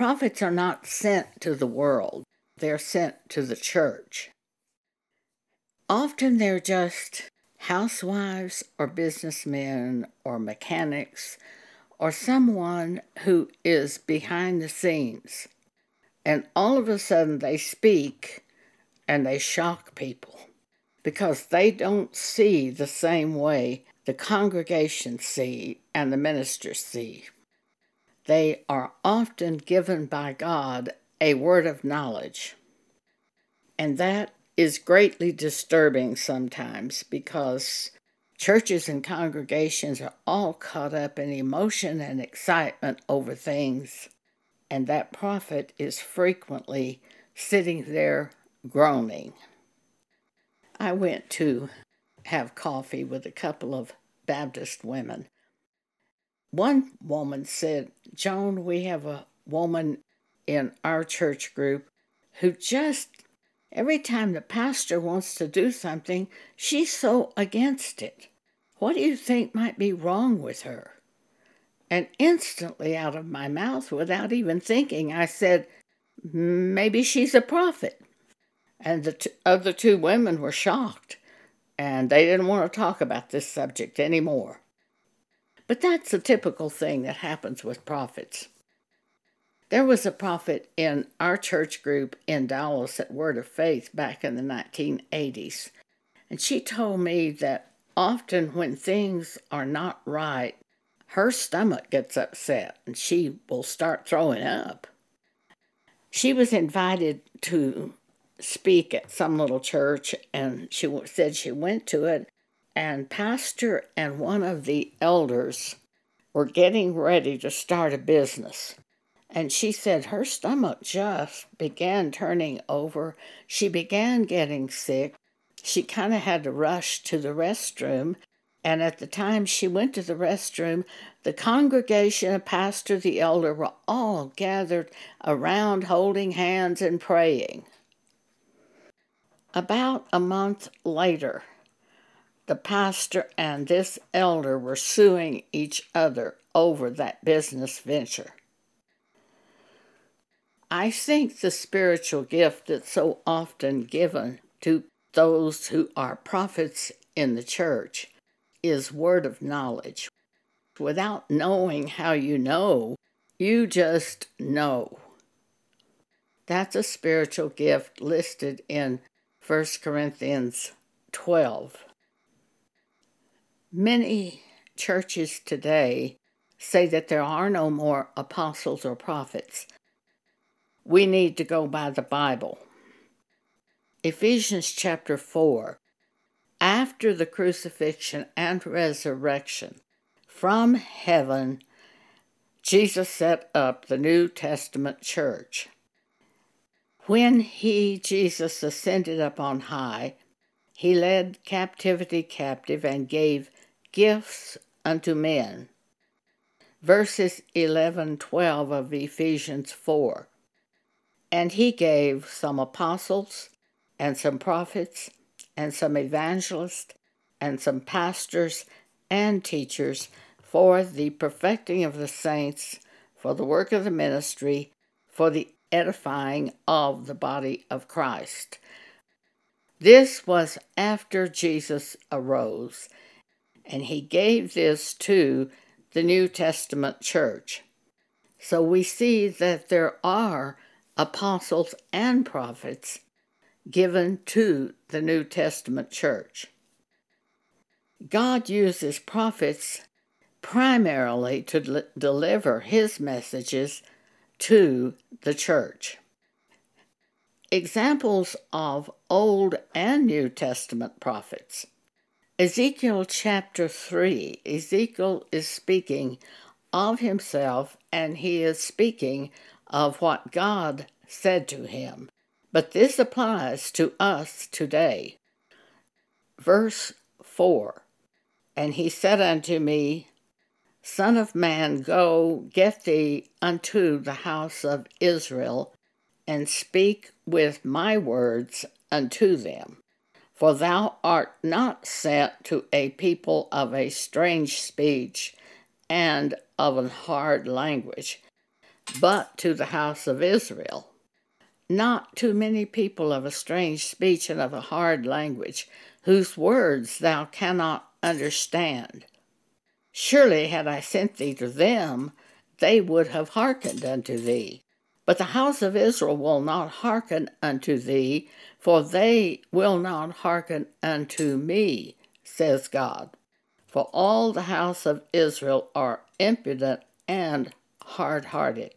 Prophets are not sent to the world, they're sent to the church. Often they're just housewives or businessmen or mechanics or someone who is behind the scenes. And all of a sudden they speak and they shock people because they don't see the same way the congregation see and the ministers see. They are often given by God a word of knowledge. And that is greatly disturbing sometimes because churches and congregations are all caught up in emotion and excitement over things, and that prophet is frequently sitting there groaning. I went to have coffee with a couple of Baptist women. One woman said, Joan, we have a woman in our church group who just, every time the pastor wants to do something, she's so against it. What do you think might be wrong with her? And instantly out of my mouth, without even thinking, I said, Maybe she's a prophet. And the t- other two women were shocked, and they didn't want to talk about this subject anymore. But that's a typical thing that happens with prophets. There was a prophet in our church group in Dallas at Word of Faith back in the 1980s, and she told me that often when things are not right, her stomach gets upset and she will start throwing up. She was invited to speak at some little church, and she said she went to it, and pastor and one of the elders were getting ready to start a business. And she said her stomach just began turning over. She began getting sick. She kind of had to rush to the restroom. And at the time she went to the restroom, the congregation, a pastor, the elder were all gathered around holding hands and praying. About a month later, the pastor and this elder were suing each other over that business venture. I think the spiritual gift that's so often given to those who are prophets in the church is word of knowledge. Without knowing how you know, you just know. That's a spiritual gift listed in 1 Corinthians 12. Many churches today say that there are no more apostles or prophets. We need to go by the Bible. Ephesians chapter 4 After the crucifixion and resurrection, from heaven, Jesus set up the New Testament church. When he, Jesus, ascended up on high, he led captivity captive and gave gifts unto men. Verses 11 12 of Ephesians 4. And he gave some apostles, and some prophets, and some evangelists, and some pastors and teachers for the perfecting of the saints, for the work of the ministry, for the edifying of the body of Christ. This was after Jesus arose, and he gave this to the New Testament church. So we see that there are apostles and prophets given to the New Testament church. God uses prophets primarily to deliver his messages to the church. Examples of Old and New Testament prophets. Ezekiel chapter 3, Ezekiel is speaking of himself and he is speaking of what God said to him. But this applies to us today. Verse 4 And he said unto me, Son of man, go, get thee unto the house of Israel, and speak with my words unto them. For thou art not sent to a people of a strange speech and of a hard language. but to the house of Israel. Not to many people of a strange speech and of a hard language, whose words thou cannot understand. Surely, had I sent thee to them, they would have hearkened unto thee. But the house of Israel will not hearken unto thee, for they will not hearken unto me, says God. For all the house of Israel are impudent and hard hearted.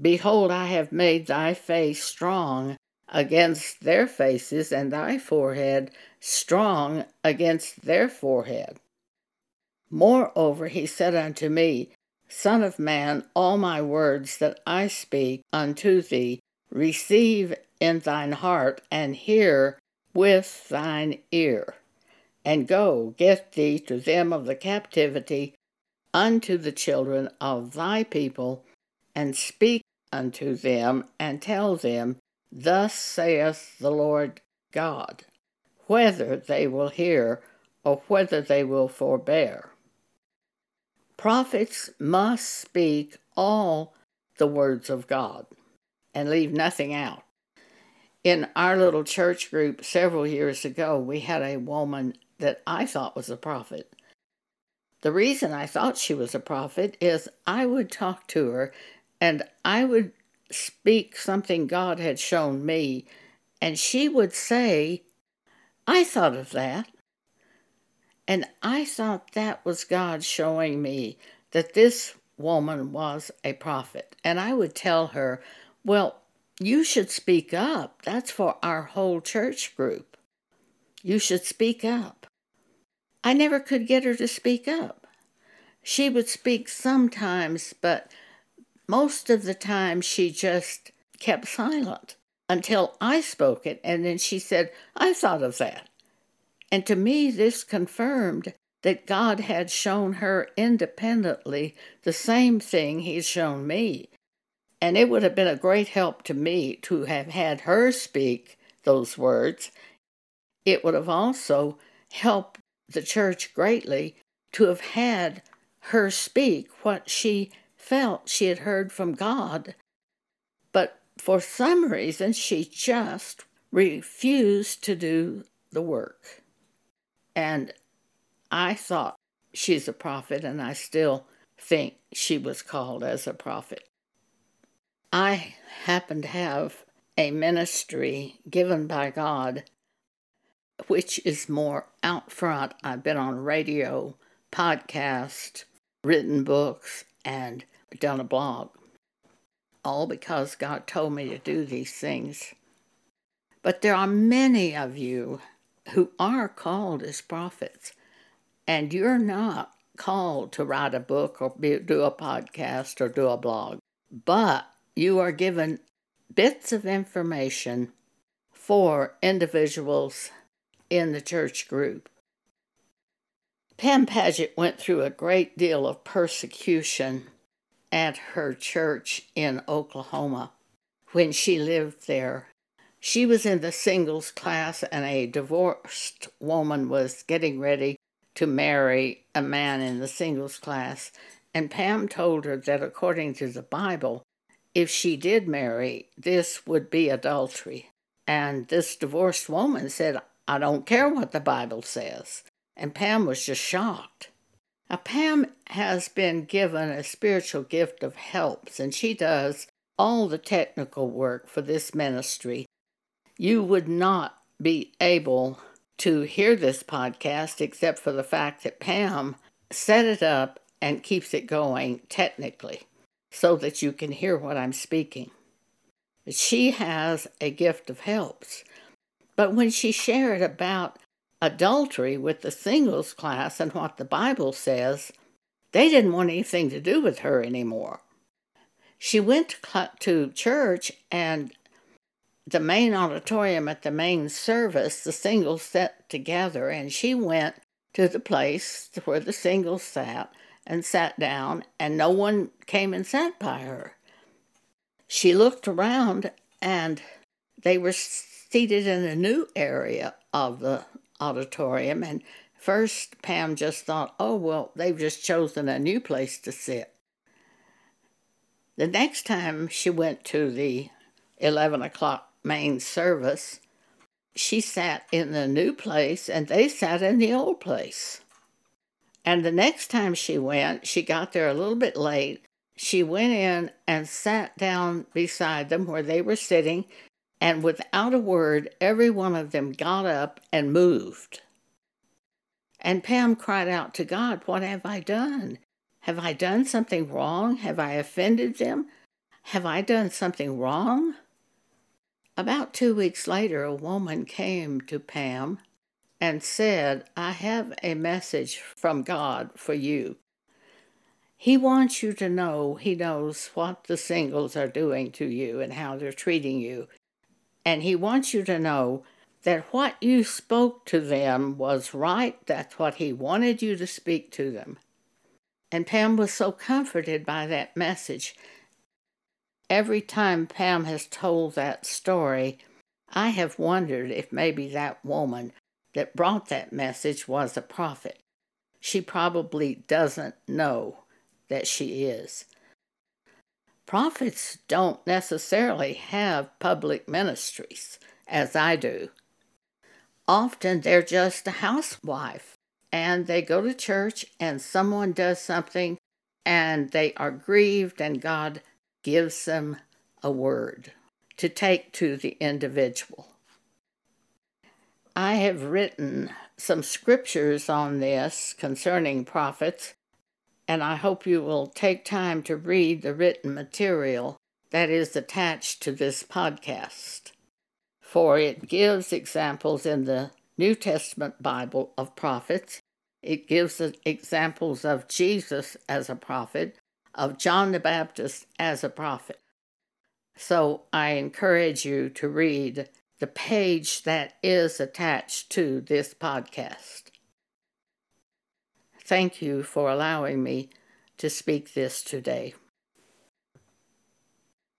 Behold, I have made thy face strong against their faces, and thy forehead strong against their forehead. Moreover, he said unto me, Son of man, all my words that I speak unto thee, receive in thine heart, and hear with thine ear. And go, get thee to them of the captivity, unto the children of thy people, and speak unto them, and tell them, Thus saith the Lord God, whether they will hear or whether they will forbear. Prophets must speak all the words of God and leave nothing out. In our little church group several years ago, we had a woman that I thought was a prophet. The reason I thought she was a prophet is I would talk to her and I would speak something God had shown me, and she would say, I thought of that. And I thought that was God showing me that this woman was a prophet. And I would tell her, Well, you should speak up. That's for our whole church group. You should speak up. I never could get her to speak up. She would speak sometimes, but most of the time, she just kept silent until I spoke it, and then she said, I thought of that. And to me, this confirmed that God had shown her independently the same thing He's shown me. And it would have been a great help to me to have had her speak those words. It would have also helped the church greatly to have had her speak what she felt she had heard from God, but for some reason she just refused to do the work. And I thought she's a prophet, and I still think she was called as a prophet. I happen to have a ministry given by God which is more out front. I've been on radio, podcast, written books, and done a blog. All because God told me to do these things. But there are many of you who are called as prophets, and you're not called to write a book or be, do a podcast or do a blog, but you are given bits of information for individuals in the church group. Pam Paget went through a great deal of persecution at her church in Oklahoma when she lived there. She was in the singles class, and a divorced woman was getting ready to marry a man in the singles class. And Pam told her that according to the Bible, if she did marry, this would be adultery. And this divorced woman said, I don't care what the Bible says. And Pam was just shocked. Now, Pam has been given a spiritual gift of helps, and she does all the technical work for this ministry. You would not be able to hear this podcast except for the fact that Pam set it up and keeps it going technically so that you can hear what I'm speaking. She has a gift of helps. But when she shared about adultery with the singles class and what the Bible says, they didn't want anything to do with her anymore. She went to church and the main auditorium at the main service, the singles sat together, and she went to the place where the singles sat and sat down, and no one came and sat by her. She looked around, and they were seated in a new area of the auditorium. And first, Pam just thought, oh, well, they've just chosen a new place to sit. The next time she went to the 11 o'clock main service, she sat in the new place and they sat in the old place. And the next time she went, she got there a little bit late. She went in and sat down beside them where they were sitting, and without a word, every one of them got up and moved. And Pam cried out to God, What have I done? Have I done something wrong? Have I offended them? Have I done something wrong? About two weeks later, a woman came to Pam and said, I have a message from God for you. He wants you to know He knows what the singles are doing to you and how they're treating you. And He wants you to know that what you spoke to them was right. That's what He wanted you to speak to them. And Pam was so comforted by that message. Every time Pam has told that story, I have wondered if maybe that woman that brought that message was a prophet. She probably doesn't know that she is. Prophets don't necessarily have public ministries, as I do. Often they're just a housewife and they go to church and someone does something and they are grieved and God gives them a word to take to the individual. I have written some scriptures on this concerning prophets, and I hope you will take time to read the written material that is attached to this podcast, for it gives examples in the New Testament Bible of prophets. It gives examples of Jesus as a prophet, of John the Baptist as a prophet. So I encourage you to read the page that is attached to this podcast. Thank you for allowing me to speak this today.